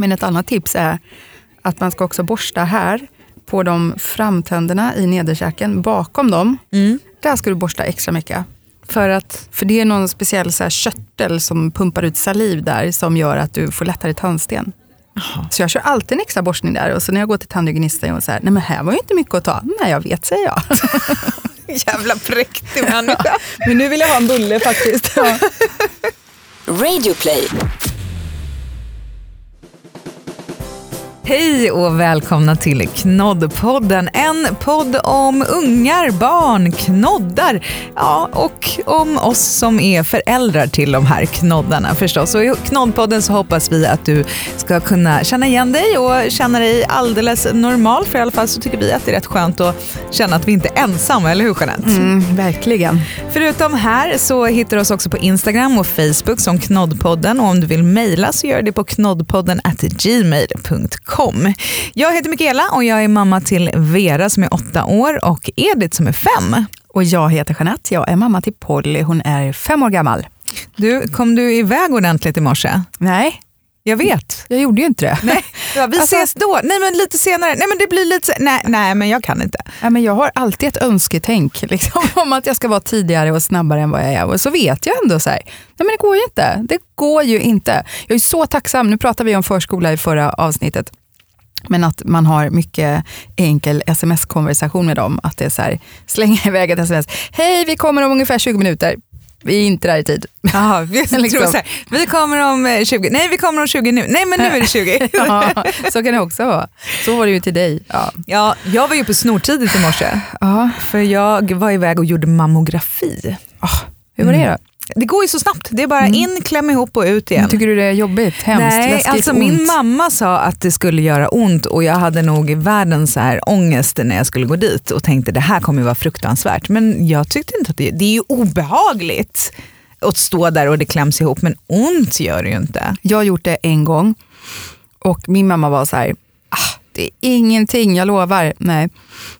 Men ett annat tips är att man ska också borsta här på de framtänderna i nederkäken, bakom dem. Mm. Där ska du borsta extra mycket. För, att, för det är någon speciell så här körtel som pumpar ut saliv där som gör att du får lättare tandsten. Så jag kör alltid en extra borstning där och så när jag går till tandhygienisten och här, nej men här var ju inte mycket att ta. Nej jag vet säger jag. Jävla präktig människa. Men nu vill jag ha en bulle faktiskt. Radio play. Hej och välkomna till Knoddpodden. En podd om ungar, barn, knoddar ja, och om oss som är föräldrar till de här knoddarna förstås. Och I Knoddpodden så hoppas vi att du ska kunna känna igen dig och känna dig alldeles normal. För i alla fall så tycker vi att det är rätt skönt att känna att vi inte är ensamma, eller hur Jeanette? Mm, verkligen. Förutom här så hittar du oss också på Instagram och Facebook som Knoddpodden och om du vill mejla så gör det på knoddpodden at gmail.com. Jag heter Mikaela och jag är mamma till Vera som är åtta år och Edith som är fem. Och jag heter Jeanette, jag är mamma till Polly, hon är fem år gammal. Du, kom du iväg ordentligt i morse? Nej, Jag vet. jag gjorde ju inte det. Nej, ja, vi Alltså- ses då. Nej men lite senare. Nej men det blir lite... Nej, nej men jag kan inte. Ja, men jag har alltid ett önsketänk liksom, om att jag ska vara tidigare och snabbare än vad jag är. Och så vet jag ändå så här, nej men det går ju inte. Det går ju inte. Jag är så tacksam, nu pratade vi om förskola i förra avsnittet, men att man har mycket enkel sms-konversation med dem. Att det är så här, slänga iväg ett sms. Hej, vi kommer om ungefär 20 minuter. Vi är inte där i tid. Jaha, vi, Liksom. tror så här, vi kommer om eh, 20. Nej vi kommer om 20 nu. Nej men nu är det 20. Ja, så kan det också vara. Så var det ju till dig. Ja. Ja, jag var ju på snortidigt i morse. Ja. För jag var iväg och gjorde mammografi. Ah, hur var det då? Det går ju så snabbt. Det är bara in, kläm ihop och ut igen. Tycker du det är jobbigt, hemskt, Nej, läskigt, alltså ont? min mamma sa att det skulle göra ont och jag hade nog världens så här ångest när jag skulle gå dit och tänkte det här kommer vara fruktansvärt. Men jag tyckte inte att det, det är ju obehagligt att stå där och det kläms ihop men ont gör det ju inte. Jag har gjort det en gång och min mamma var så här, det är ingenting, jag lovar. Nej.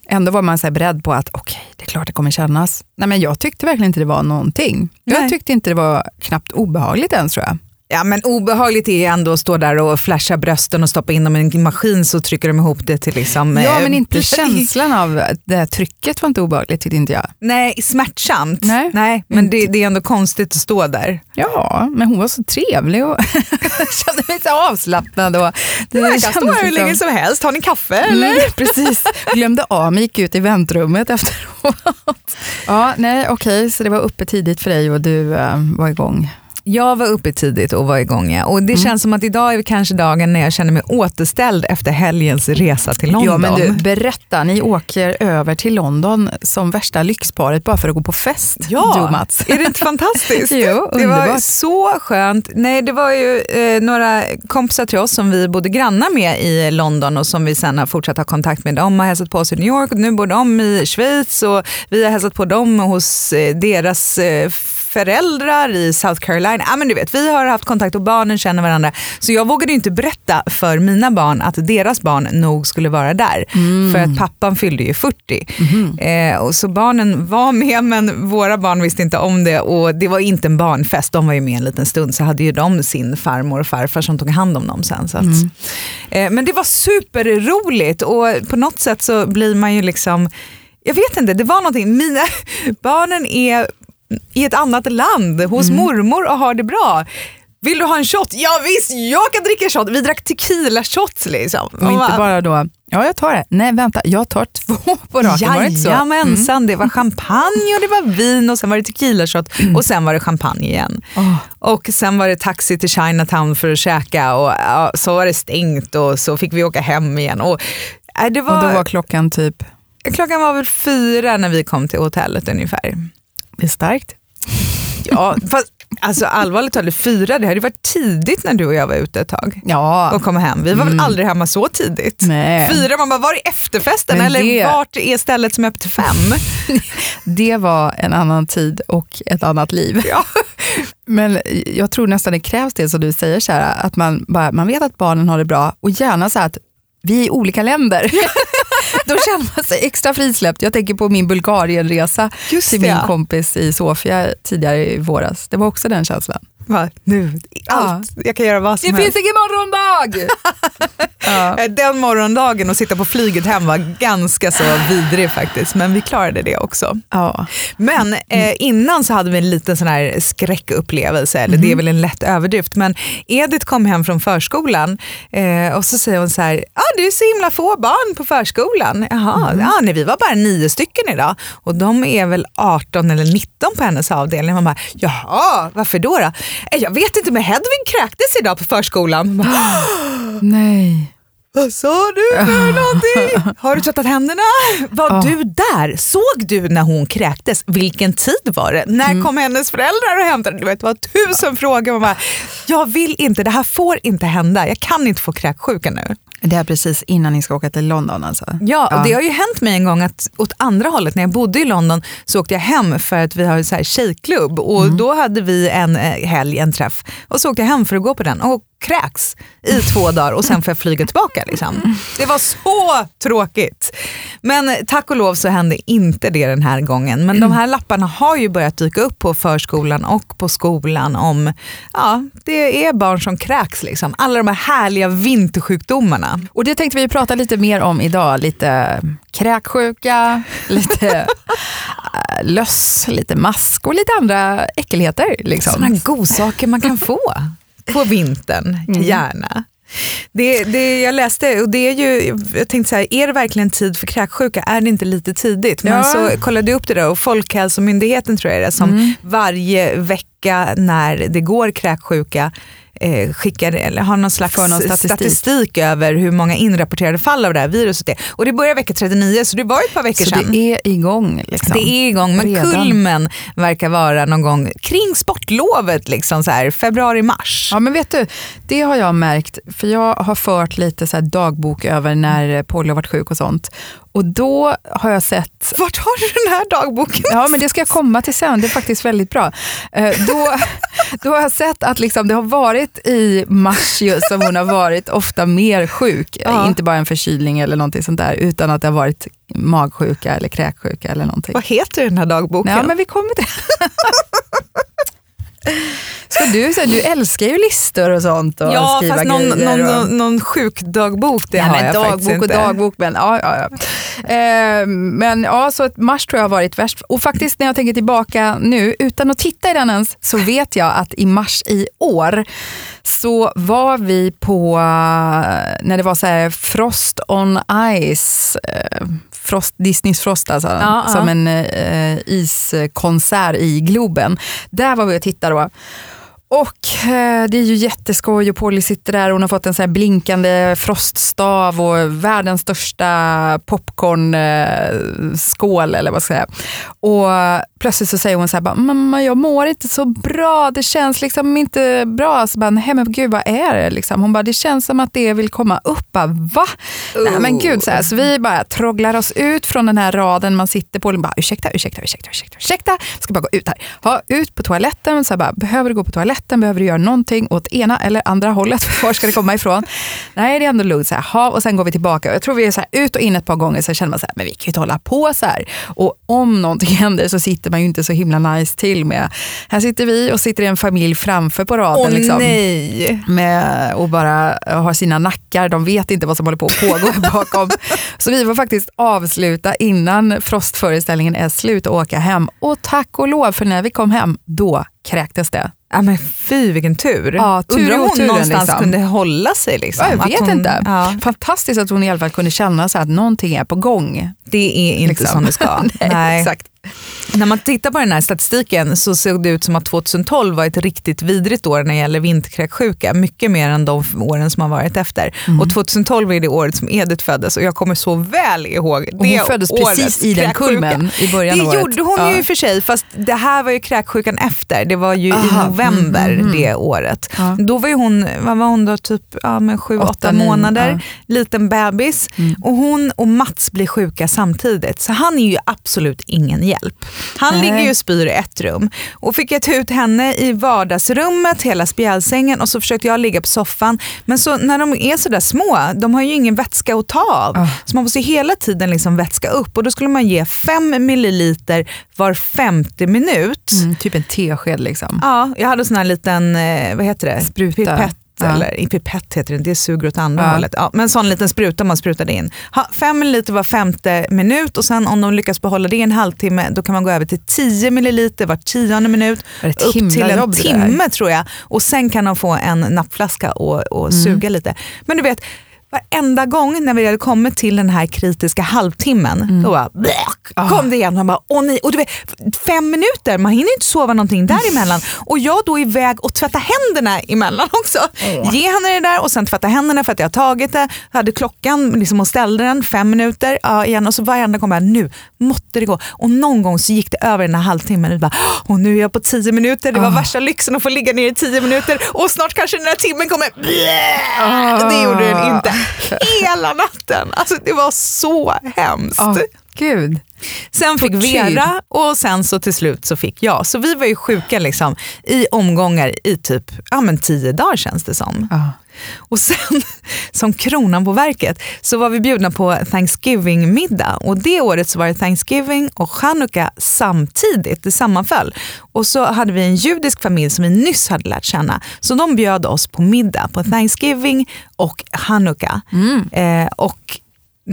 Ändå var man så beredd på att okej, det är klart det kommer kännas. Nej, men jag tyckte verkligen inte det var någonting. Nej. Jag tyckte inte det var knappt obehagligt ens tror jag. Ja men obehagligt är ändå att stå där och flasha brösten och stoppa in dem i en maskin så trycker de ihop det till liksom... Ja, eh, men inte precis. känslan av det här trycket var inte obehagligt tyckte inte jag. Nej, smärtsamt. Nej. Nej men det, det är ändå konstigt att stå där. Ja, men hon var så trevlig och kände mig så avslappnad. Och det Jag kan stå här hur liksom- länge som helst. Har ni kaffe eller? Mm, precis. Glömde av mig, gick ut i väntrummet efteråt. Ja, nej, okej, så det var uppe tidigt för dig och du eh, var igång. Jag var uppe tidigt och var igång ja. och Mm. det känns som att idag är kanske dagen när jag känner mig återställd efter helgens resa till London. Ja, men du, berätta, ni åker över till London som värsta lyxparet bara för att gå på fest, du och Mats. är det inte fantastiskt? Jo, det var så skönt. Nej, det var ju eh, några kompisar till oss som vi bodde grannar med i London och som vi sen har fortsatt ha kontakt med. De har hälsat på oss i New York och nu bor de i Schweiz och vi har hälsat på dem hos eh, deras eh, föräldrar i South Carolina. Ja, men du vet, vi har haft kontakt och barnen känner varandra. Så jag vågade inte berätta för mina barn att deras barn nog skulle vara där. För att pappan fyllde ju 40. Eh, och så barnen var med men våra barn visste inte om det och det var inte en barnfest. De var ju med en liten stund så hade ju de sin farmor och farfar som tog hand om dem sen. Så att, eh, men det var superroligt och på något sätt så blir man ju liksom jag vet inte, det var någonting. Mina barnen är i ett annat land hos mormor och har det bra. Vill du ha en shot? Ja visst, jag kan dricka shot. Vi drack tequila shots liksom. Och inte bara då, ja jag tar det. Nej vänta, jag tar två på raken. Var det inte så? Mm. Jajamensan, det var champagne och det var vin och sen var det tequila shot och sen var det champagne igen. Åh. Och sen var det taxi till Chinatown för att käka och ja, så var det stängt och så fick vi åka hem igen. Och, äh, det var, Och då var klockan typ, Klockan var väl fyra när vi kom till hotellet ungefär. Det är starkt. Ja, fast, alltså allvarligt talat, fyra, det hade varit tidigt när du och jag var ute ett tag Ja, och kom hem. Vi var väl aldrig hemma så tidigt? Nej. Fyra, man bara, var är efterfesten? Men Eller det- vart är stället som är öppet till fem? det var en annan tid och ett annat liv. Ja. Men jag tror nästan det krävs det som du säger, så här, att man, bara, man vet att barnen har det bra och gärna så att vi är i olika länder. Då känner man sig extra frisläppt. Jag tänker på min Bulgarienresa Just till det. min kompis i Sofia tidigare i våras. Det var också den känslan. Nu, allt, jag kan göra vad som Det helst. finns ingen morgondag! ja. Eh, Den morgondagen och sitta på flyget hem var ganska så vidrig faktiskt, men vi klarade det också. Ja. Men eh, innan så hade vi en liten sån här skräckupplevelse, eller det är väl en lätt överdrift, men Edith kom hem från förskolan eh, och så säger hon så här, ah, det är så himla få barn på förskolan. Jaha, ja, nej, vi var bara nio stycken idag och de är väl 18 eller 19 på hennes avdelning. Man bara, jaha, varför då? då? Eh, jag vet inte, men Hedvig kräktes idag på förskolan. Nej vad sa du för någonting? Har du tvättat händerna? Var Ja. du där? Såg du när hon kräktes? Vilken tid var det? När Mm. kom hennes föräldrar och hämtade? Du vet, det var tusen frågor. Man bara, jag vill inte, det här får inte hända. Jag kan inte få kräksjuka nu. Det är precis innan ni ska åka till London alltså? Ja, och Ja. det har ju hänt mig en gång att åt andra hållet, när jag bodde i London så åkte jag hem för att vi har en så här tjejklubb och Mm. då hade vi en eh, helg, en träff och så åkte jag hem för att gå på den och kräks i två dagar och sen får jag flyga tillbaka. Liksom. Det var så tråkigt. Men tack och lov så hände inte det den här gången. Men de här lapparna har ju börjat dyka upp på förskolan och på skolan om, ja, det är barn som kräks. Liksom. Alla de här härliga vintersjukdomarna. Och det tänkte vi prata lite mer om idag. Lite kräksjuka, lite äh, löss, lite mask och lite andra äckelheter. Liksom. Sådana godsaker man kan få på vintern, gärna. Det, det jag läste, och det är ju, jag tänkte så här, är det verkligen tid för kräksjuka? Är det inte lite tidigt? Men Ja. så kollade jag upp det där och Folkhälsomyndigheten tror jag det är, som varje vecka när det går kräksjuka eh, skickar, eller har någon slags För någon statistik. statistik. över hur många inrapporterade fall av det här viruset är. Och det börjar vecka 39 så det var ett par veckor Så sedan. det är igång. Liksom. Det är igång, men Redan. kulmen verkar vara någon gång kring sportlovet, liksom så här, februari-mars. Ja men vet du, det har jag märkt, för jag har fört lite så dagbok över när Polly har varit sjuk och sånt. Och då har jag sett Vart har du den här dagboken? Ja, men det ska jag komma till sen. Det är faktiskt väldigt bra. Eh, då, då har jag sett att liksom, det har varit i mars som hon har varit ofta mer sjuk. Ja. Inte bara en förkylning eller någonting sånt där, utan att det har varit magsjuka eller kräksjuka eller någonting. Vad heter den här dagboken? Ja, men vi kommer till Ska du, så du älskar ju listor och sånt och ja skriva fast någon, någon, och... någon, någon sjuk dagbok det Ja, har men jag dagbok faktiskt och inte. dagbok, men ja, ja, ja. Eh, men ja, så mars tror jag har varit värst. Och faktiskt när jag tänker tillbaka nu, utan att titta i den ens, så vet jag att i mars i år så var vi på, eh, när det var så här Frost on Ice, eh, Frost, Disneys Frost alltså, Ja, ja. som en eh, iskonsert i Globen. Där var vi och tittade då. Och eh, det är ju jätteskoj och Polly sitter där och hon har fått en så här blinkande froststav och världens största popcornskål eh, eller vad ska jag säga. Och plötsligt så säger hon så här, bara, mamma jag mår inte så bra, det känns liksom inte bra. Så bara, nej men gud vad är det? Liksom. Hon bara, det känns som att det vill komma upp. Bara, Va? Nej men gud, så, här, så vi bara trogglar oss ut från den här raden man sitter på. Och bara, ursäkta, ursäkta, ursäkta, ursäkta, ursäkta. Ska bara gå ut här. Ha, ut på toaletten. Så här, bara, behöver du gå på toaletten? Behöver du göra någonting åt ena eller andra hållet? Var ska det komma ifrån? Nej, det är ändå lugnt. Så här, ha, och sen går vi tillbaka. Jag tror vi är så här, ut och in ett par gånger så känner man så här, men vi kan ju inte hålla på så här. Och om någonting händer så sitter man ju inte så himla nice till med. Här sitter vi och sitter i en familj framför på raden. Åh liksom nej. med, och bara har sina nackar. De vet inte vad som håller på att pågå bakom. Så vi får faktiskt avsluta innan frostföreställningen är slut och åka hem. Och tack och lov, för när vi kom hem, då kräktes det. Ja, men fy vilken tur. Ja, tur Undrar om hon någonstans liksom. kunde hålla sig. Liksom. Ja, jag vet hon, inte. Ja, Fantastiskt att hon i alla fall kunde känna så att någonting är på gång. det är inte liksom. som det ska. Nej, Exakt. När man tittar på den här statistiken så såg det ut som att 2012 var ett riktigt vidrigt år när det gäller vinterkräksjuka. Mycket mer än de åren som har varit efter. Mm. Och 2012 är det året som Edith föddes och jag kommer så väl ihåg Och det hon föddes precis i den kulmen i början Det av året. gjorde hon Ja. ju i och för sig, fast det här var ju kräksjukan efter. Det var ju Aha, i november mm, mm, mm. det året. Ja. Då var hon, vad var hon då, typ ja, men sju, Åtta, åtta, månader, ja. liten bebis. Mm. Och hon och Mats blir sjuka samtidigt. Så han är ju absolut ingen hjälp. Han Nej. ligger ju och spyr i ett rum och fick jag ta ut henne i vardagsrummet, hela spjälsängen och så försökte jag ligga på soffan. Men så när de är sådär små, de har ju ingen vätska att ta av. Ah. Så man måste hela tiden liksom vätska upp och då skulle man ge 5 milliliter var 50 minut. Mm, typ en tesked liksom. Ja, jag hade sån här liten, eh, vad heter det? Spruta. Pipett. Ja. Eller i pipett heter det, det suger åt andra Ja. hållet. Ja, men sån liten spruta man sprutade in. Ha, fem milliliter var femte minut och sen om de lyckas behålla det i en halvtimme då kan man gå över till 10 milliliter var tionde minut. Upp till en timme tror jag. Och sen kan de få en nappflaska och, och Mm. suga lite. Men du vet, varenda gång när vi hade kommit till den här kritiska halvtimmen, Mm. då bara, bläck, Ah. kom det igen. Man bara, åh nej. Och du vet, fem minuter, man hinner inte sova någonting däremellan. Och jag då iväg och tvätta händerna emellan också. Ge henne det där och sen tvätta händerna för att jag har tagit det. hade klockan liksom och ställde den fem minuter ja, igen och så varenda gång bara, nu måtte det gå. Och någon gång så gick det över den här halvtimmen och bara, och nu är jag på tio minuter. Det var Ah. värsta lyxen att få ligga ner i tio minuter och snart kanske den här timmen kommer. Ah. Det gjorde den inte. Hela natten. Alltså det var så hemskt. Oh, gud. Sen fick. Vera och sen så till slut så fick jag. Så vi var ju sjuka liksom, i omgångar i typ ja, men tio dagar känns det som. Ja. Och sen som kronan på verket så var vi bjudna på Thanksgiving-middag och det året så var det Thanksgiving och Chanukka samtidigt, det sammanföll. Och så hade vi en judisk familj som vi nyss hade lärt känna så de bjöd oss på middag på Thanksgiving och Chanukka. Eh, och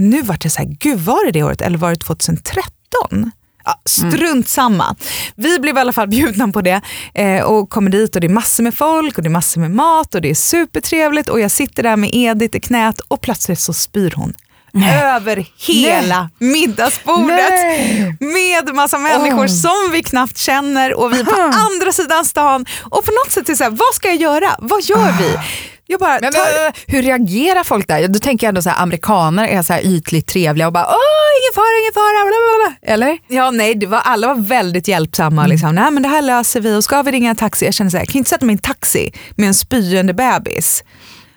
nu var det så här, gud var det det året eller var det 2013? Ja, strunt samma. Vi blev i alla fall bjudna på det eh, och kommer dit och det är massor med folk och det är massor med mat och det är supertrevligt och jag sitter där med Edith i knät och plötsligt så spyr hon. Över hela middagsbordet Nej. med massa människor Åh. som vi knappt känner och vi är på andra sidan stan. Och på något sätt är det så här, vad ska jag göra? Vad gör vi? Jag bara Men, tar, men, hur reagerar folk där? Då tänker jag ändå så här, amerikaner är så här ytligt trevliga och bara åh ingen fara, ingen fara, bla, bla, bla. eller? Ja, nej, det var, alla var väldigt hjälpsamma. Liksom. Nej, men det här löser vi och ska vi ringa en taxi? Jag känner så här, jag kan inte sätta mig i en taxi med en spyende bebis.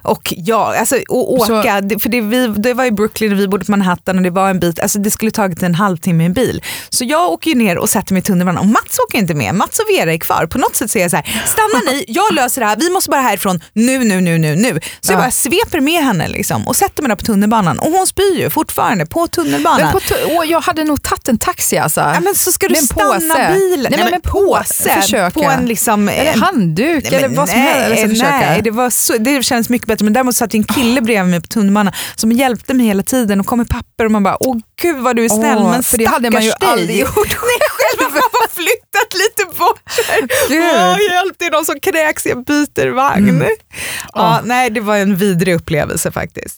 Och ja, alltså, och åka, Så- det- för det, vi, det var i Brooklyn och vi bodde på Manhattan och det var en bit, alltså det skulle tagit en halvtimme i en bil. Så jag åker ner och sätter mig i tunnelbanan och Mats åker inte med, Mats och Vera är kvar. På något sätt säger jag så här, stanna ni, jag löser det här, vi måste bara härifrån nu, nu, nu, nu, nu. Så jag Ja. bara sveper med henne liksom, och sätter mig där på tunnelbanan och hon spyr ju fortfarande på tunnelbanan. På åh, jag hade nog tagit en taxi alltså. Ja, men så ska du Med stanna påse. bilen. Nej, men med påse. Försöka. På en liksom... eller en- handduk Nej, eller vad som helst. Nej, det, var så, det kändes mycket bättre. Men däremot satt en kille bredvid mig på tunnelbanan som hjälpte mig hela tiden och kom med papper och man bara, åh gud vad du är snäll Åh, men för det hade man ju dig. aldrig gjort själv har man bara flyttat lite bort. Här. Åh, hjälp, det är någon som kräks, jag byter vagn. Ja, Åh. nej, det var en vidrig upplevelse faktiskt.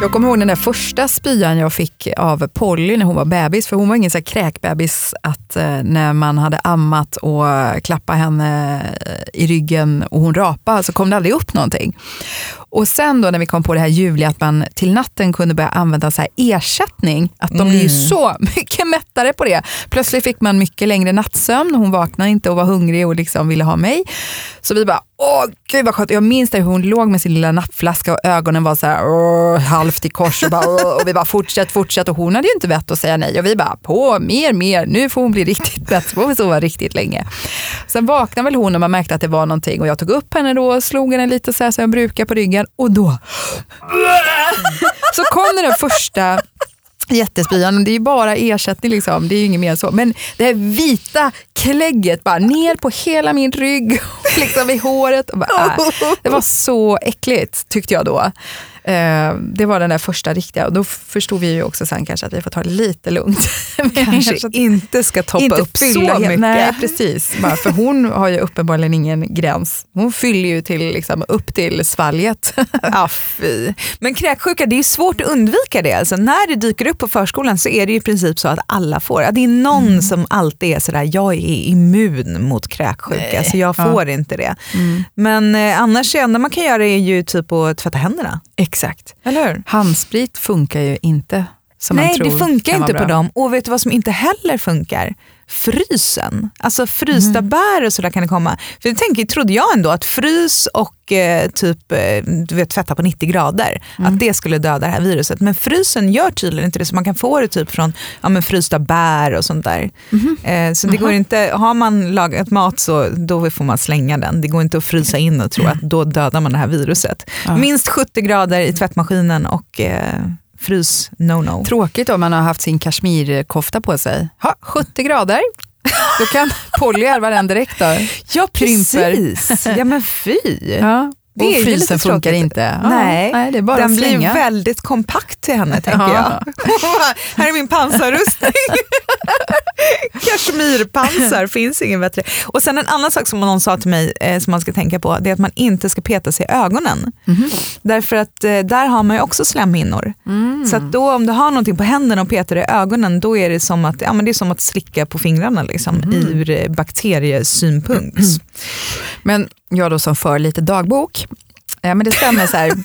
Jag kommer ihåg den där första spyan jag fick av Polly när hon var bebis. För hon var ingen så här kräkbebis att eh, när man hade ammat och klappat henne eh, i ryggen och hon rapade så kom det aldrig upp någonting. Och sen då när vi kom på det här ljuvliga att man till natten kunde börja använda så här ersättning, att de blir ju så mycket mättare på det. Plötsligt fick man mycket längre nattsömn, hon vaknade inte och var hungrig och liksom ville ha mig. Så vi bara, åh gud vad skönt. Jag minns hur hon låg med sin lilla nappflaska och ögonen var så här, åh, halvt i kors. Och, bara, åh, och vi bara fortsätt, fortsätt. Och hon hade ju inte vett att säga nej. Och vi bara på, mer, mer, nu får hon bli riktigt mätt, så får vi sova riktigt länge. Sen vaknade väl hon och man märkte att det var någonting. Och jag tog upp henne då och slog henne lite så här som jag brukar på ryggen och då så kom den första jättespyan. Det är ju bara ersättning, liksom. det är ju inget mer än så. Men det här vita klägget bara ner på hela min rygg, liksom i håret. Och bara, äh. Det var så äckligt tyckte jag då. Eh, det var den där första riktiga och då förstod vi ju också sen kanske att vi får ta det lite lugnt. Kanske inte ska toppa inte upp så mycket. Nej, precis. Bara, för hon har ju uppenbarligen ingen gräns. Hon fyller ju till, liksom, upp till svalget. Ja, fy. Men kräksjuka, det är svårt att undvika det. Alltså, när det dyker upp på förskolan så är det i princip så att alla får. Att det är någon Mm. som alltid är sådär, jag är immun mot kräksjuka så jag får inte det. Mm. Men eh, annars det enda man kan göra är ju typ att tvätta händerna. Exakt. Eller hur? Handsprit funkar ju inte som man Nej, tror det funkar inte på dem. Och vet du vad som inte heller funkar? Frysen. Alltså frysta Mm. bär och sådär kan det komma. För jag tänker, trodde jag ändå att frys och eh, typ eh, du vet, tvätta på 90 grader, Mm. att det skulle döda det här viruset. Men frysen gör tydligen inte det, så man kan få det typ från ja, men frysta bär och sånt där. Mhm. Eh, så det går inte, har man lagat mat så då får man slänga den. Det går inte att frysa in och tro att då dödar man det här viruset. Minst 70 grader i tvättmaskinen och eh, frys no-no. Tråkigt om man har haft sin kashmirkofta på sig. Ha, 70 grader. Då kan Polly ärva den direkt. Då. Ja krymper. precis, ja men fy. Ja. Det och frysen funkar inte. Nej, nej, det är bara Den att blir väldigt kompakt till henne tänker Ja. jag. här är min pansarrustning. Kashmirpansar, finns ingen bättre. Och sen en annan sak som någon sa till mig eh, som man ska tänka på, det är att man inte ska peta sig i ögonen. Mhm. Därför att eh, där har man ju också slemhinnor. Mm. Så då om du har någonting på händerna och petar i ögonen, då är det som att, ja, men det är som att slicka på fingrarna liksom, Mhm. ur eh, bakteriesynpunkt. Men jag då som för lite dagbok, ja, men det stämmer så här.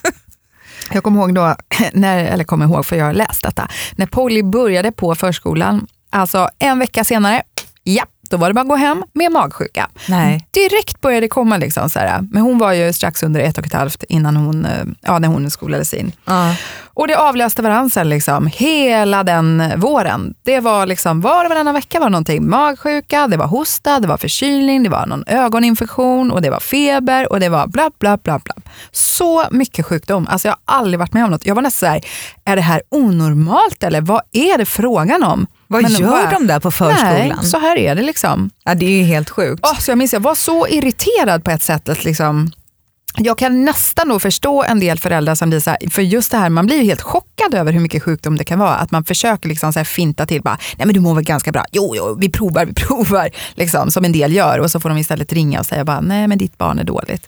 Jag kommer ihåg då, när, eller kommer ihåg för jag har läst detta, när Polly började på förskolan, alltså en vecka senare, ja, då var det bara att gå hem med magsjuka. Nej. Direkt började det komma, liksom så här. men hon var ju strax under ett och ett halvt innan hon, eh, ja, när hon skolades in. Ja. Och det avlöste varandra sen liksom, hela den våren. Det var liksom, var och varannan vecka var någonting. Magsjuka, det var hosta, det var förkylning, det var någon ögoninfektion och det var feber och det var bla bla bla bla. Så mycket sjukdom. Alltså jag har aldrig varit med om något. Jag var nästan så här, är det här onormalt eller vad är det frågan om? Vad Men gör de där på förskolan? Nej, så här är det liksom. Ja, det är ju helt sjukt. Oh, så jag minns jag var så irriterad på ett sätt. Att liksom, jag kan nästan då förstå en del föräldrar som blir så här, för just det här, man blir ju helt chockad över hur mycket sjukdom det kan vara. Att man försöker liksom så finta till, bara, nej men du mår väl ganska bra, jo, jo vi provar, vi provar, liksom, som en del gör. Och så får de istället ringa och säga, bara, nej men ditt barn är dåligt.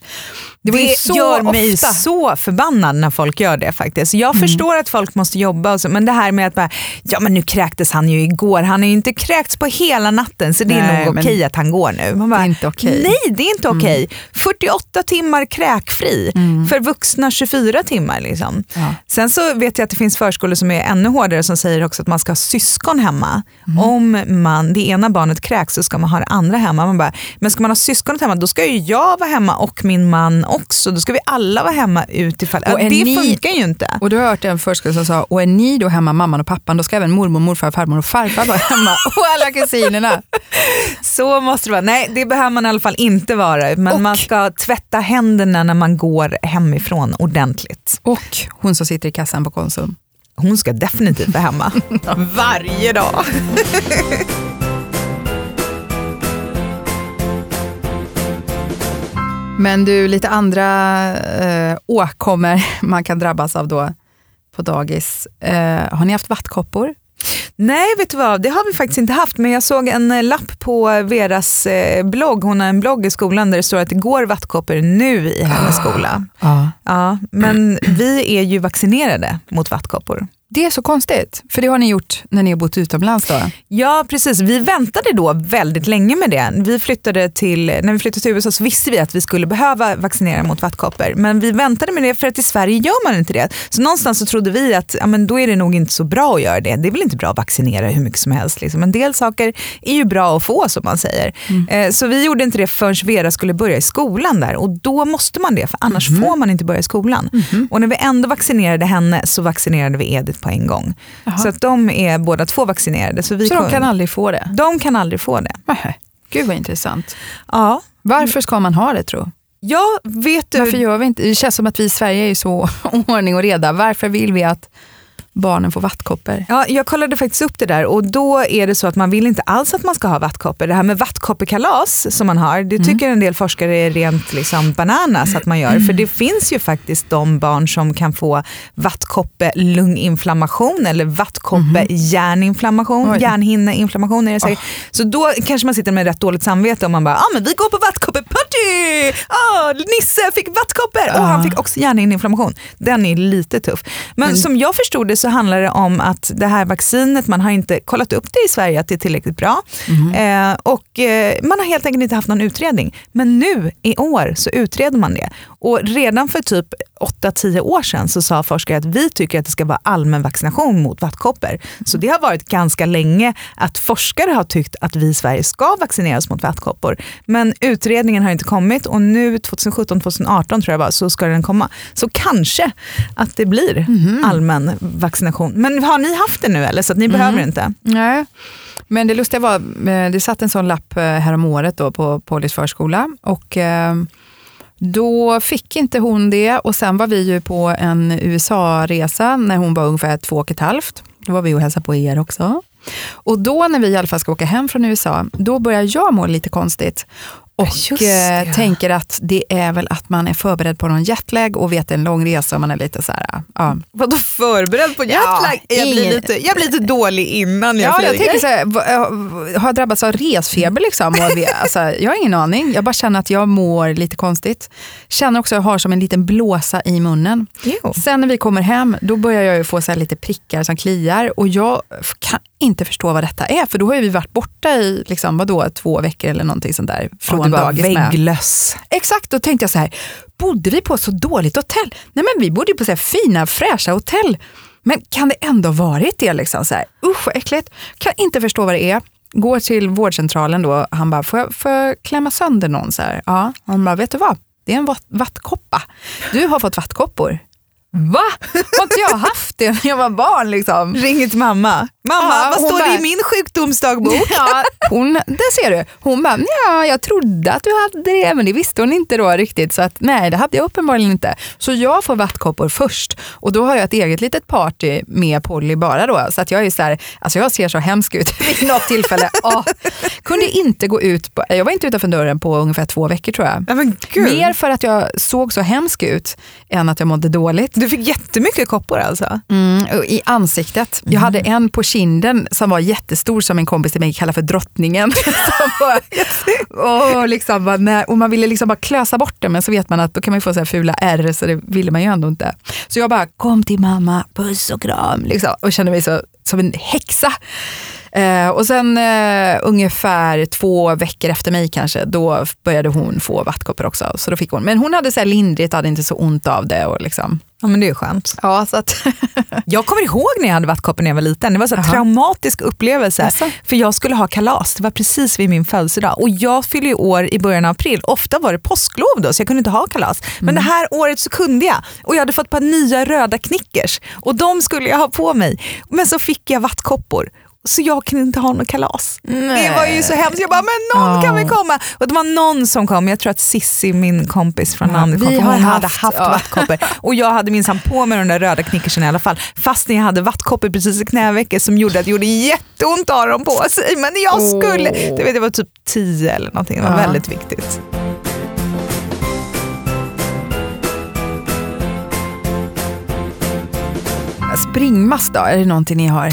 Det, så gör mig ofta. så förbannad när folk gör det faktiskt. Jag förstår att folk måste jobba, så, men det här med att bara, ja men nu kräktes han ju igår, han har ju inte kräkts på hela natten så det är Nej, nog men okej att han går nu. Man bara, det är inte okej. Nej det är inte okej. 48 timmar kräkfri för vuxna 24 timmar. Liksom. Ja. Sen så vet jag att det finns förskolor som är ännu hårdare som säger också att man ska ha syskon hemma. Om man, det ena barnet kräks så ska man ha det andra hemma. Man bara, men ska man ha syskonet hemma då ska ju jag vara hemma och min man också. Då ska vi alla vara hemma utifall. Och det ni- funkar ju inte. Och du har hört en förskola som sa, och är ni då hemma, mamman och pappan, då ska även mormor, morfar, farmor och farfar vara hemma. Och alla kusinerna. Så måste det vara. Nej det behöver man i alla fall inte vara. Men Och- man ska tvätta händerna när man går hemifrån ordentligt. Och hon som sitter i kassan på Konsum. Hon ska definitivt vara hemma. Varje dag. Men du, lite andra eh, åkommor man kan drabbas av då på dagis. Eh, har ni haft vattkoppor? Nej, vet du vad? Det har vi faktiskt inte haft. Men jag såg en eh, lapp på Veras eh, blogg. Hon har en blogg i skolan där det står att det går vattkoppor nu i hennes skola. Ja. Ja, men vi är ju vaccinerade mot vattkoppor. Det är så konstigt, för det har ni gjort när ni har bott utomlands då? Ja, precis. Vi väntade då väldigt länge med det. Vi flyttade till, när vi flyttade till USA så visste vi att vi skulle behöva vaccinera mot vattkoppor. Men vi väntade med det för att i Sverige gör man inte det. Så någonstans så trodde vi att ja, men då är det nog inte så bra att göra det. Det är väl inte bra att vaccinera hur mycket som helst. Liksom. En del saker är ju bra att få som man säger. Eh, så vi gjorde inte det förrän Vera skulle börja i skolan där och då måste man det för annars får man inte börja i skolan. Och när vi ändå vaccinerade henne så vaccinerade vi Edith på en gång. Jaha. Så att de är båda två vaccinerade. Så, vi Så de kan aldrig få det? de kan aldrig få det. Nähä. Gud vad intressant. Ja, Varför ska man ha det tro? ja vet du. Varför gör vi inte? Det känns som att vi i Sverige är så ordning och reda. Varför vill vi att barnen får vattkoppor. Ja, jag kollade faktiskt upp det där och då är det så att man vill inte alls att man ska ha vattkoppor. Det här med vattkopperkalas som man har, det tycker en del forskare är rent liksom bananas att man gör. För det finns ju faktiskt de barn som kan få vattkopplunginflammation eller vattkopphjärninflammation, Oj. hjärnhinneinflammation är det säkert. Så då kanske man sitter med rätt dåligt samvete och man bara, ah, men vi går på vattkoppeparty! Ah, Nisse fick vattkoppor och han fick också hjärnhinneinflammation. Den är lite tuff. Men, som jag förstod det så handlar det om att det här vaccinet, man har inte kollat upp det i Sverige att det är tillräckligt bra. Eh, och eh, man har helt enkelt inte haft någon utredning. Men nu i år så utreder man det. Och redan för typ 8-10 år sedan så sa forskare att vi tycker att det ska vara allmän vaccination mot vattkoppor. Så det har varit ganska länge att forskare har tyckt att vi i Sverige ska vaccineras mot vattkoppor. Men utredningen har inte kommit och nu 2017-2018 tror jag var, så ska den komma. Så kanske att det blir allmän vaccination. Men har ni haft det nu eller? Så att ni behöver inte? Nej. Men det lustiga var, eh, det satt en sån lapp eh, häromåret då på Pollys förskola och eh, då fick inte hon det och sen var vi ju på en USA-resa när hon var ungefär två och ett halvt. Då var vi och hälsade på er också. Och då när vi i alla fall ska åka hem från USA, då börjar jag må lite konstigt. Och eh, tänker att det är väl att man är förberedd på någon jetlag och vet en lång resa och man är lite så här, ja, Vadå förberedd på Ja, jetlag? jag, blir ingen- lite, jag blir lite dålig innan jag Ja, jag flyger. tänker så här, eh, har jag drabbats av resfeber? Liksom? Och vi, alltså, jag har ingen aning. Jag bara känner att jag mår lite konstigt. Känner också att jag har som en liten blåsa i munnen. Jo. Sen när vi kommer hem, då börjar jag ju få så här lite prickar som kliar och jag kan inte förstå vad detta är. För då har vi varit borta i liksom, vadå, två veckor eller någonting sånt där. Från och du bara dagis med. vägglöss. Exakt, då tänkte jag så här, bodde vi på så dåligt hotell? Nej men vi bodde på så här fina fräscha hotell. Men kan det ändå varit det? Liksom så här, usch vad äckligt. Kan inte förstå vad det är. Går till vårdcentralen då, han bara, får jag, får jag klämma sönder någon? Så här, ja. Han bara, vet du vad? Det är en vatt- vattkoppa. Du har fått vattkoppor. Va? Har inte jag haft det när jag var barn? Liksom? Ringer till mamma. Mamma, Ja, vad står det bara- i min sjukdomsdagbok? Ja, hon, det ser du. Hon bara, ja, jag trodde att du hade det, men det visste hon inte då riktigt. Så att, nej, det hade jag uppenbarligen inte. Så jag får vattkoppor först och då har jag ett eget litet party med Polly bara då. Så att jag är så här, alltså jag ser så hemsk ut vid något tillfälle. Åh, kunde inte gå ut, på, jag var inte utanför dörren på ungefär två veckor tror jag. Ja. Mer för att jag såg så hemsk ut än att jag mådde dåligt. Du fick jättemycket koppor alltså? Mm, I ansiktet. Jag hade en på kinden som var jättestor som en kompis till mig kallar för drottningen. Och, liksom och man ville liksom bara klösa bort det men så vet man att då kan man få så här fula ärr så det ville man ju ändå inte. Så jag bara, kom till mamma, puss och kram. Liksom, och kände mig så, som en häxa. Eh, och sen eh, ungefär två veckor efter mig kanske, då började hon få vattkoppor också. Så då fick hon. Men hon hade så här lindrigt, hade inte så ont av det. Och liksom. Ja men det är skönt. ja, så att, Jag kommer ihåg när jag hade vattkoppor när jag var liten. Det var en traumatisk upplevelse. Jaså? För jag skulle ha kalas, det var precis vid min födelsedag. Och jag fyller ju år i början av april. Ofta var det påsklov då så jag kunde inte ha kalas. Men det här året så kunde jag. Och jag hade fått ett par nya röda knickers. Och de skulle jag ha på mig. Men så fick jag vattkoppor. Så jag kunde inte ha något kalas. Det var ju så hemskt. Jag bara, men någon kan väl komma? Och det var någon som kom, jag tror att Sissi, min kompis från Ja, landet, kom, hon hade haft- haft ja. vattkoppor. Och jag hade minsann på mig de där röda knickersen i alla fall. Fastän jag hade vattkoppor precis i knävecket som gjorde att det gjorde jätteont att ha dem på sig. Men jag skulle, Åh. du vet, det var typ 10 eller någonting. Det var Ja. väldigt viktigt. Springmask då, är det någonting ni har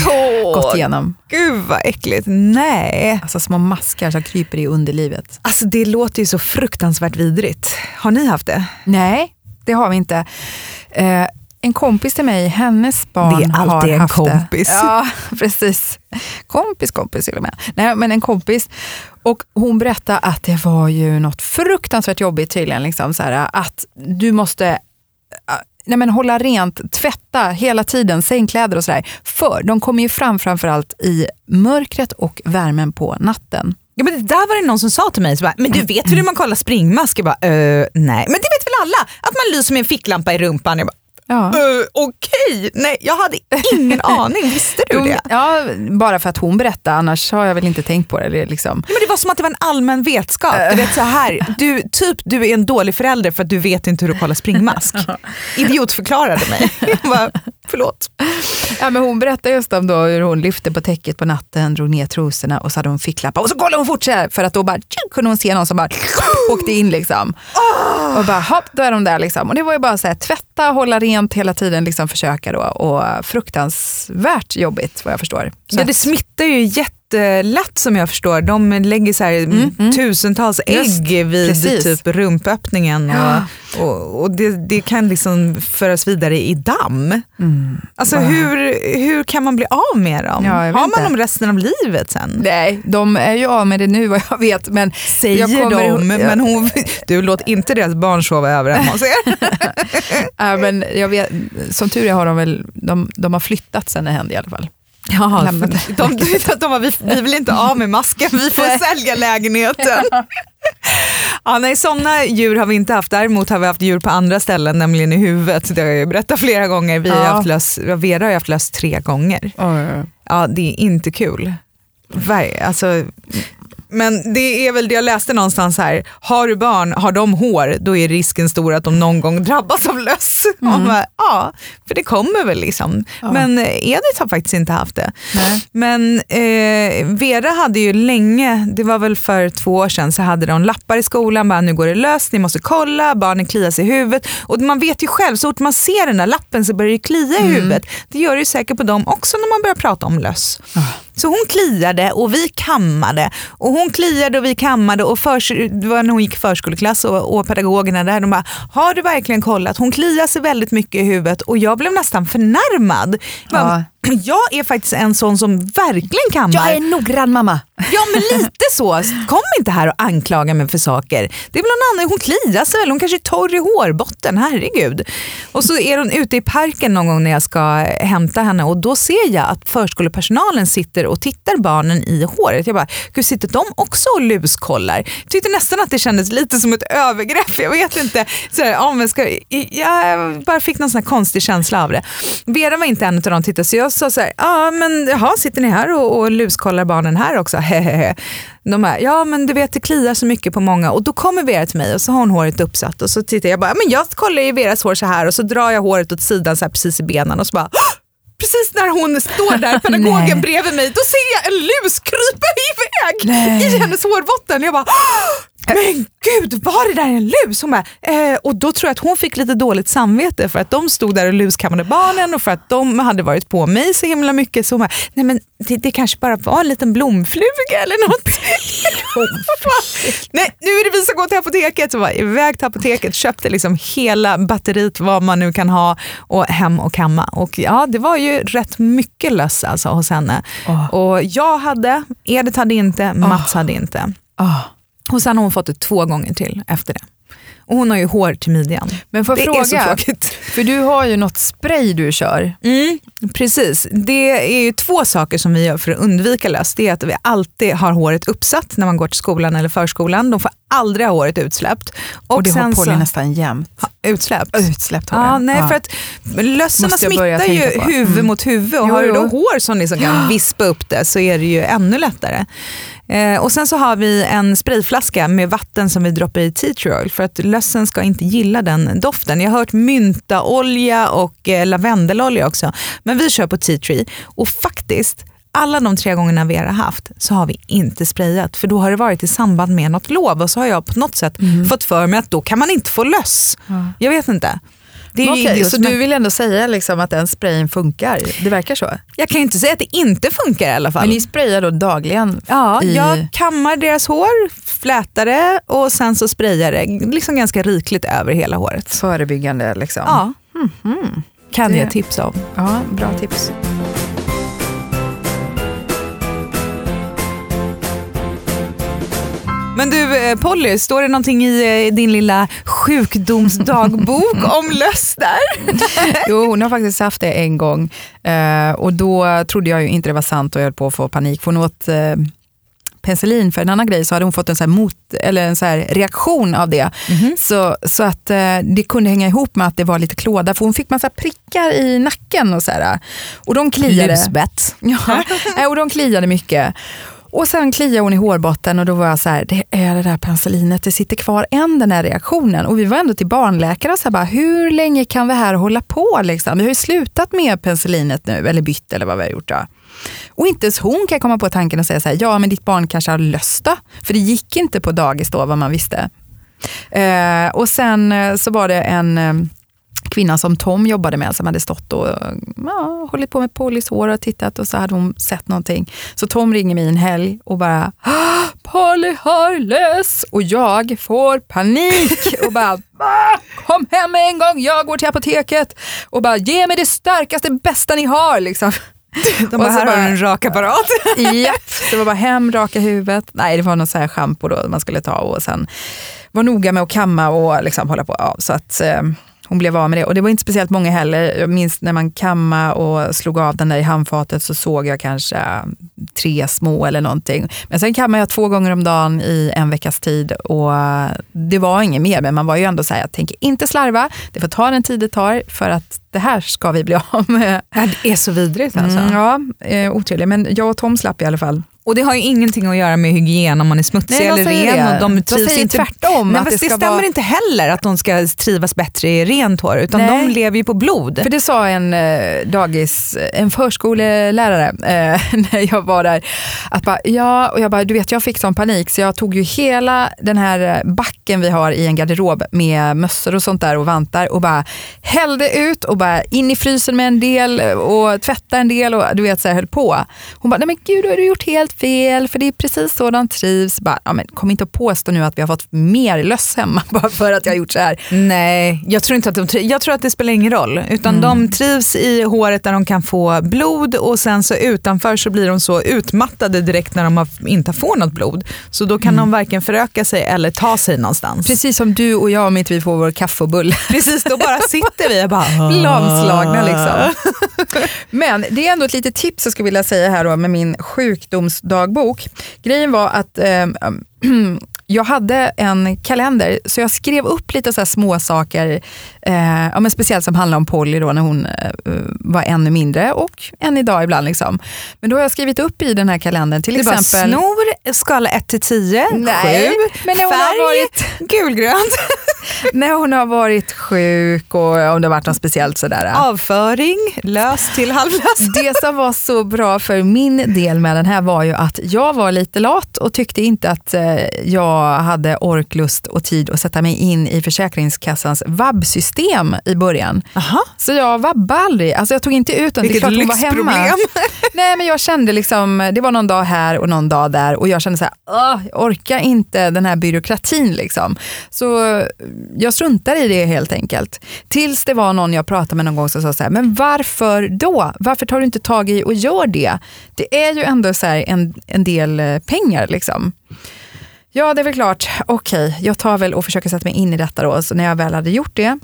gått igenom? Gud vad äckligt. Nej. Alltså små maskar som kryper i underlivet. Alltså det låter ju så fruktansvärt vidrigt. Har ni haft det? Nej, det har vi inte. Eh, en kompis till mig, hennes barn Det är alltid har en haft kompis. det. Ja, precis. Kompis, kompis till och med. Nej, men en kompis. Och hon berättade att det var ju något fruktansvärt jobbigt tydligen. Liksom, så här, att du måste nej, men hålla rent, tvätta hela tiden, sängkläder och sådär. För de kommer ju fram framförallt i mörkret och värmen på natten. Ja, men det där var det någon som sa till mig, så bara, men du vet hur man kollar springmask? Jag bara, äh, nej. Men det vet väl alla? Att man lyser med en ficklampa i rumpan. Jag bara, Ja. "Eh, okej, nej jag hade ingen aning. Visste du det? Ja, bara för att hon berättade, annars har jag väl inte tänkt på det. är liksom. Men det var som att det var en allmän vetskap. Du vet så här, du, typ du är en dålig förälder för att du vet inte hur du kollar springmask. Idiotförklarade mig. Jag bara, Förlåt. Ja, men hon berättade just om då hur hon lyfte på täcket på natten, drog ner trosorna och så hade hon ficklappar och så kollade hon fort så här, för att då bara, tjing, kunde hon se någon som bara åkte in. Liksom. Och bara hopp, då är de där. Liksom. Och det var ju bara så här, tvätta, hålla rent hela tiden, liksom, försöka då. Och fruktansvärt jobbigt vad jag förstår. Så Ja, att- det smittar ju jättelätt som jag förstår. De lägger så här tusentals Just, ägg vid precis. typ rumpöppningen och, och, och det, det kan liksom föras vidare i damm. Alltså hur, hur kan man bli av med dem? Ja, Har man inte. dem resten av livet sen? Nej, de är ju av med det nu vad jag vet. Men Säger kommer- de, men hon, du låt inte deras barn sova över hemma hos er. Ja, men jag vet, som tur är har de väl, de, de har flyttat sen det hände i alla fall. Ja, Lämnat de, de, de var, vi, vi vill inte av med masken, vi får sälja lägenheten. Ja, nej, sådana djur har vi inte haft. Däremot har vi haft djur på andra ställen, nämligen i huvudet. Det har jag ju berättat flera gånger. Vi har Ja. haft löss, Vera har haft löss tre gånger. Ja, det är inte kul. Alltså, men det är väl det jag läste någonstans här. Har du barn, har de hår, då är risken stor att de någon gång drabbas av löss. Bara, ja, för det kommer väl liksom. Men eh, Edith har faktiskt inte haft det. Nej. Men eh, Vera hade ju länge, det var väl för två år sedan, så hade de lappar i skolan, bara nu går det löst, ni måste kolla, barnen kliar sig i huvudet. Och man vet ju själv, så fort man ser den där lappen så börjar det klia i huvudet. Det gör det ju säkert på dem också när man börjar prata om löss. Så hon kliade och vi kammade. Och hon kliade och vi kammade och för, det var när hon gick i förskoleklass och, och pedagogerna där, de bara, har du verkligen kollat? Hon kliar sig väldigt mycket i huvudet och jag blev nästan förnärmad. Jag bara, Jag är faktiskt en sån som verkligen kammar. noggrann mamma. Ja men lite så. Kom inte här och anklaga mig för saker. Det är väl någon annan, hon kliar sig väl, hon kanske är torr i hårbotten, herregud. Och så är hon ute i parken någon gång när jag ska hämta henne och då ser jag att förskolepersonalen sitter och tittar barnen i håret. Jag bara, gud sitter de också och luskollar? Jag tyckte nästan att det kändes lite som ett övergrepp, jag vet inte. Så här, ja, men ska, jag bara fick någon sån konstig känsla av det. Vera var inte en av de tittare så jag sa så här, ja men jaha, sitter ni här och, och luskollar barnen här också? Hehehe. De här, ja men du vet det kliar så mycket på många och då kommer Vera till mig och så har hon håret uppsatt och så tittar jag bara, men jag kollar ju Veras hår så här och så drar jag håret åt sidan så här precis i benen och så bara Precis när hon står där, pedagogen bredvid mig, då ser jag en lus krypa iväg Nej. i hennes hårbotten. Jag bara, men gud var det där en lus? Hon bara, eh, och då tror jag att hon fick lite dåligt samvete för att de stod där och luskammade barnen och för att de hade varit på mig så himla mycket. Så hon bara, nej men det, det kanske bara var en liten blomfluga eller något. nej, nu är det vi som går till apoteket. Så var iväg till apoteket, köpte liksom hela batteriet vad man nu kan ha och hem och kamma. Och ja, det var ju rätt mycket löss alltså hos henne. Åh. Och jag hade, Edith hade inte, Mats hade inte. Ah. Och sen har hon fått det två gånger till efter det. Och hon har ju hår till midjan. Men får det jag är så fråga, tråkigt. för du har ju något spray du kör. Mm, precis. Det är ju två saker som vi gör för att undvika löss. Det är att vi alltid har håret uppsatt när man går till skolan eller förskolan. De får aldrig ha håret utsläppt. Och, det har Polly nästan jämt. Utsläppt? Utsläppt hår. Ja, nej, för att börja smittar ju huvud Mm. mot huvud och Jo, har du då jo. hår som liksom kan vispa upp det så är det ju ännu lättare. Eh, och Sen så har vi en sprayflaska med vatten som vi droppar i tea tree oil för att lössen ska inte gilla den doften. Jag har hört myntaolja och eh, lavendelolja också, men vi kör på tea tree och faktiskt alla de tre gångerna vi har haft så har vi inte sprayat för då har det varit i samband med något lov och så har jag på något sätt Mm. fått för mig att då kan man inte få löss. Jag vet inte. Det är just så med- du vill ändå säga liksom att den sprayen funkar? Det verkar så. Jag kan ju inte säga att det inte funkar i alla fall. Men ni sprayar då dagligen? ja, i... Jag kammar deras hår, flätar det och sen så sprayar det liksom ganska rikligt över hela håret. Förebyggande liksom? Ja, kan Det- jag tipsa om. ja bra tips. Men du eh, Polly, står det någonting i eh, din lilla sjukdomsdagbok om löss där? Jo, hon har faktiskt haft det en gång eh, och då trodde jag ju inte det var sant och jag höll på att få panik. För hon åt penicillin för en annan grej så hade hon fått en, så mot, eller en så här reaktion av det. Så, så att eh, det kunde hänga ihop med att det var lite klåda för hon fick massa prickar i nacken och så här. Och de kliade. Ja, och de kliade mycket. Och sen kliade hon i hårbotten och då var jag så här, det är det där penicillinet, det sitter kvar än den här reaktionen. Och vi var ändå till barnläkare och så här, bara, hur länge kan vi här hålla på? Liksom? Vi har ju slutat med penicillinet nu, eller bytt eller vad vi har gjort. Då. Och inte ens hon kan komma på tanken och säga så här, ja men ditt barn kanske har lösta. För det gick inte på dagis då vad man visste. Eh, och sen eh, så var det en eh, eh, kvinna som Tom jobbade med som hade stått och ja, hållit på med Pollys hår och tittat och så hade hon sett någonting. Så Tom ringer mig en helg och bara "Ah, Polly har lös och jag får panik och bara "Ah, kom hem med en gång, jag går till apoteket och bara ge mig det starkaste, bästa ni har. Liksom. De bara, så här har du en rakapparat. Japp, det var bara hem, raka huvudet. Nej, det var någon så här schampo då man skulle ta och sen var noga med att kamma och liksom hålla på. Ja, så att eh, hon blev av med det. Och det var inte speciellt många heller. Jag minns när man kammade och slog av den där i handfatet så såg jag kanske tre små eller någonting. Men sen kammade jag två gånger om dagen i en veckas tid och eh, det var inget mer. Men man var ju ändå så här, jag tänker inte slarva. Det får ta den tid det tar för att det här ska vi bli av med. Det är så vidrigt alltså. Mm, ja, eh, otrevligt. Men jag och Tom slapp i alla fall. Och det har ju ingenting att göra med hygien om man är smutsig Nej, de eller ren. det. Och de De trivs säger inte tvärtom, Nej, att det det, stämmer vara- inte heller att de ska trivas bättre i rent hår. Utan Nej. de lever ju på blod. För det sa en eh, dagis, en förskolelärare eh, när jag var där. Att bara, ja, och jag bara, du vet jag fick sån panik så jag tog ju hela den här eh, backen vi har i en garderob med mössor och sånt där och vantar och bara hällde ut och bara in i frysen med en del och tvätta en del och du vet så här höll på. Hon bara, nej men gud då har du gjort helt fel för det är precis så de trivs. Bara, ja, men kom inte och påstå nu att vi har fått mer löss hemma bara för att jag har gjort så här. Nej, jag tror inte att de tri- Jag tror att det spelar ingen roll. Utan Mm. de trivs i håret där de kan få blod och sen så utanför så blir de så utmattade direkt när de har, inte får något blod. Så då kan de varken föröka sig eller ta sig någonstans. Mm. Precis som du och jag om inte vi får vår kaffe och bulle. Precis, då bara sitter vi och bara... lamslagna. Liksom. Men det är ändå ett litet tips jag skulle vilja säga här då med min dagbok. Grejen var att eh, jag hade en kalender så jag skrev upp lite så här små saker, eh, ja, men speciellt som handlar om Polly då när hon eh, var ännu mindre och än idag ibland. Liksom. Men då har jag skrivit upp i den här kalendern till Det exempel snor, skala 1 till 10, Nej, 7, men när hon färg, har varit- gulgrönt, när hon har varit sjuk och om det har varit något speciellt sådär. avföring, lös till halvlös. Det som var så bra för min del med den här var ju att jag var lite lat och tyckte inte att eh, jag hade ork, lust och tid att sätta mig in i Försäkringskassans vab-system i början. Aha. Så jag vabbade aldrig. Alltså jag tog inte ut den. Vilket det är klart hon var hemma. lyxproblem. Nej men jag kände liksom, det var någon dag här och någon dag där och jag kände så här, "Åh, jag orkar inte den här byråkratin liksom. Så jag struntar i det helt enkelt. Tills det var någon jag pratade med någon gång som sa så här, men varför då? Varför tar du inte tag i och gör det? Det är ju ändå så här en, en del eh, pengar liksom. Ja, det är väl klart. Okej, jag tar väl och försöker sätta mig in i detta då. Så när jag väl hade gjort det,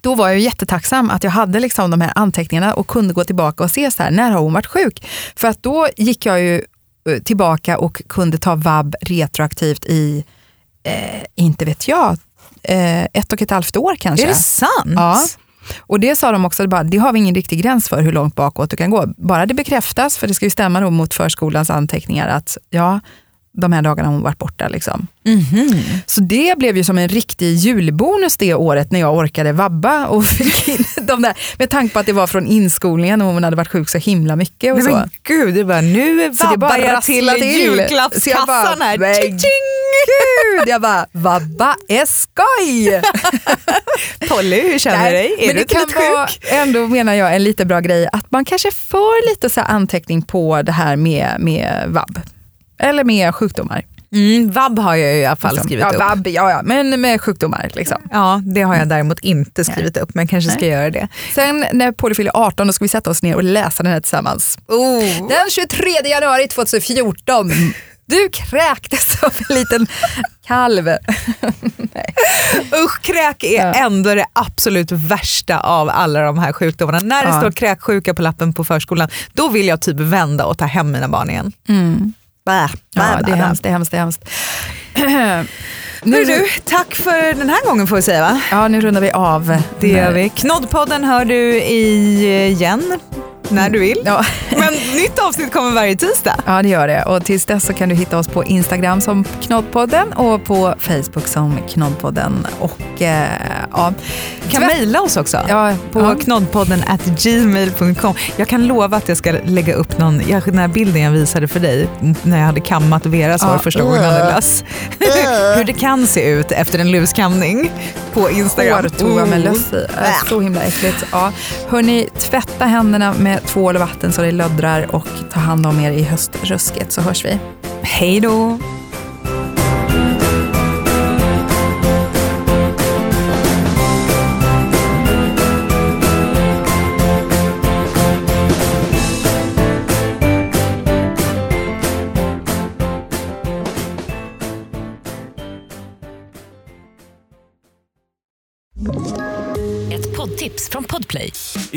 då var jag jättetacksam att jag hade liksom de här anteckningarna och kunde gå tillbaka och se så här, när har hon varit sjuk? För att då gick jag ju eh, tillbaka och kunde ta vab retroaktivt i, eh, inte vet jag, eh, ett och ett halvt år kanske. Är det sant? Ja. Och det sa de också, det, bara, det har vi ingen riktig gräns för hur långt bakåt du kan gå. Bara det bekräftas, för det ska ju stämma mot förskolans anteckningar att ja, de här dagarna hon varit borta. Liksom. Mhm. Så det blev ju som en riktig julbonus det året när jag orkade vabba och fick in de där, med tanke på att det var från inskolningen och hon hade varit sjuk så himla mycket. Och Nej, så. men gud, det bara, nu Så vabbar jag till, julklappskassan bara, här. Gud, jag bara, vabba är skoj! Polly, hur känner du dig? Är men du det kan lite vara, sjuk? ändå menar jag, en lite bra grej att man kanske får lite så anteckning på det här med, med vab. Eller med sjukdomar. Mm, vab har jag i alla fall Liksom. skrivit ja, upp. Vab, ja, ja, men med sjukdomar. Liksom. Ja, det har jag däremot inte skrivit upp, men kanske ska göra det. Sen när Polly fyller 18 då ska vi sätta oss ner och läsa den här tillsammans. Oh. Den 23 januari 2014. Du kräktes som en liten kalv. Usch, kräk är Ja. ändå det absolut värsta av alla de här sjukdomarna. När det Ja. står kräksjuka på lappen på förskolan, då vill jag typ vända och ta hem mina barn igen. Mm. Bä, Ja, bä, det bä, är hemskt, det är hemskt, det är hemskt. Nu du, tack för den här gången får vi säga va? Ja, nu rundar vi av. Det gör vi. Knoddpodden hör du igen när du vill. Ja. Men nytt avsnitt kommer varje tisdag. Ja, det gör det. Och tills dess så kan du hitta oss på Instagram som Knoddpodden och på Facebook som Knoddpodden. Och eh, ja, Du kan mejla oss också. Ja, på ja. knoddpodden at gmail.com. Jag kan lova att jag ska lägga upp någon, jag, den här bilden jag visade för dig när jag hade kammat Veras hår Ja. första gången han hade löss. Hur det kan se ut efter en luskamning på Instagram. Hårtoa med löss i. Äh, Så himla äckligt. Ja. Hörni, tvätta händerna med tvål och vatten så det löddrar och ta hand om er i höstrusket så hörs vi. Hej då!